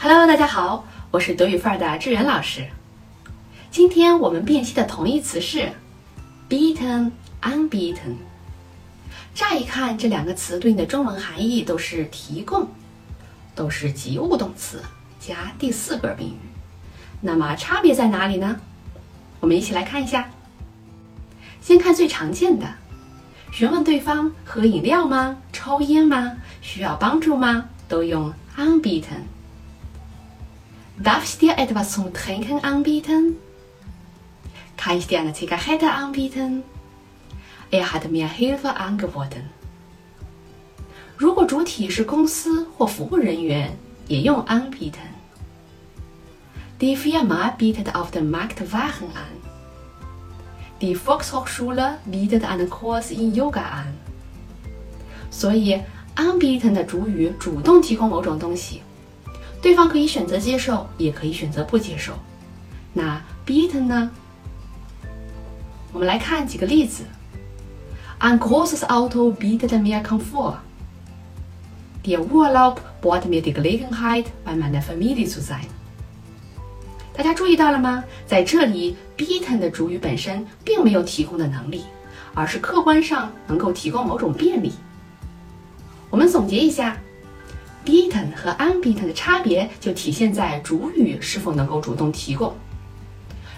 Hello，大家好，我是德语范儿的志远老师。今天我们辨析的同义词是 beaten、unbeaten。乍一看，这两个词对应的中文含义都是提供，都是及物动词加第四个宾语。那么差别在哪里呢？我们一起来看一下。先看最常见的，询问对方喝饮料吗？抽烟吗？需要帮助吗？都用 unbeaten。Darf ich dir etwas zum Trinken anbieten? Kann ich dir eine Zigarette anbieten? Er hat mir Hilfe angeboten。如果主体是公司或服务人员，也用 anbieten。Die Firma bietet auf dem Markt Waren an。Die Volkshochschule bietet einen Kurs in Yoga an。所以 unbeaten 的主语主动提供某种东西， 对方可以选择接受，也可以选择不接受。那 beaten 呢？我们来看几个例子。Ein großes Auto bietet mir Komfort. Der Urlaub bot mir die Gelegenheit, bei meiner Familie zu sein. 大家注意到了吗？在这里，beaten 的主语本身并没有提供的能力，而是客观上能够提供某种便利。我们总结一下，beaten 和 unbeaten 的差别就体现在主语是否能够主动提供。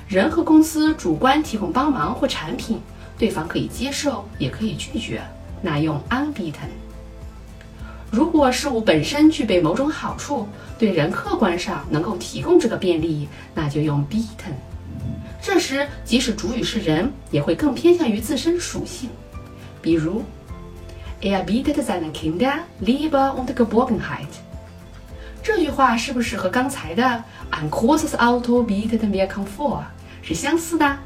人和公司主观提供帮忙或产品。对方可以接受，也可以拒绝，那用 unbeaten。如果事物本身具备某种好处，对人客观上能够提供这个便利，那就用 beaten。这时，即使主语是人，也会更偏向于自身属性。比如，Er bietet seinen Kindern Liebe und Geborgenheit。这句话是不是和刚才的 Ein großes Auto bietet mir Komfort 是相似的？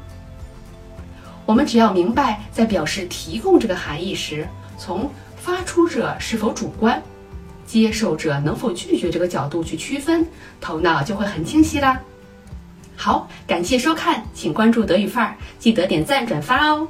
我们只要明白，在表示提供这个含义时，从发出者是否主观，接受者能否拒绝这个角度去区分，头脑就会很清晰啦。好，感谢收看，请关注德语范儿，记得点赞转发哦。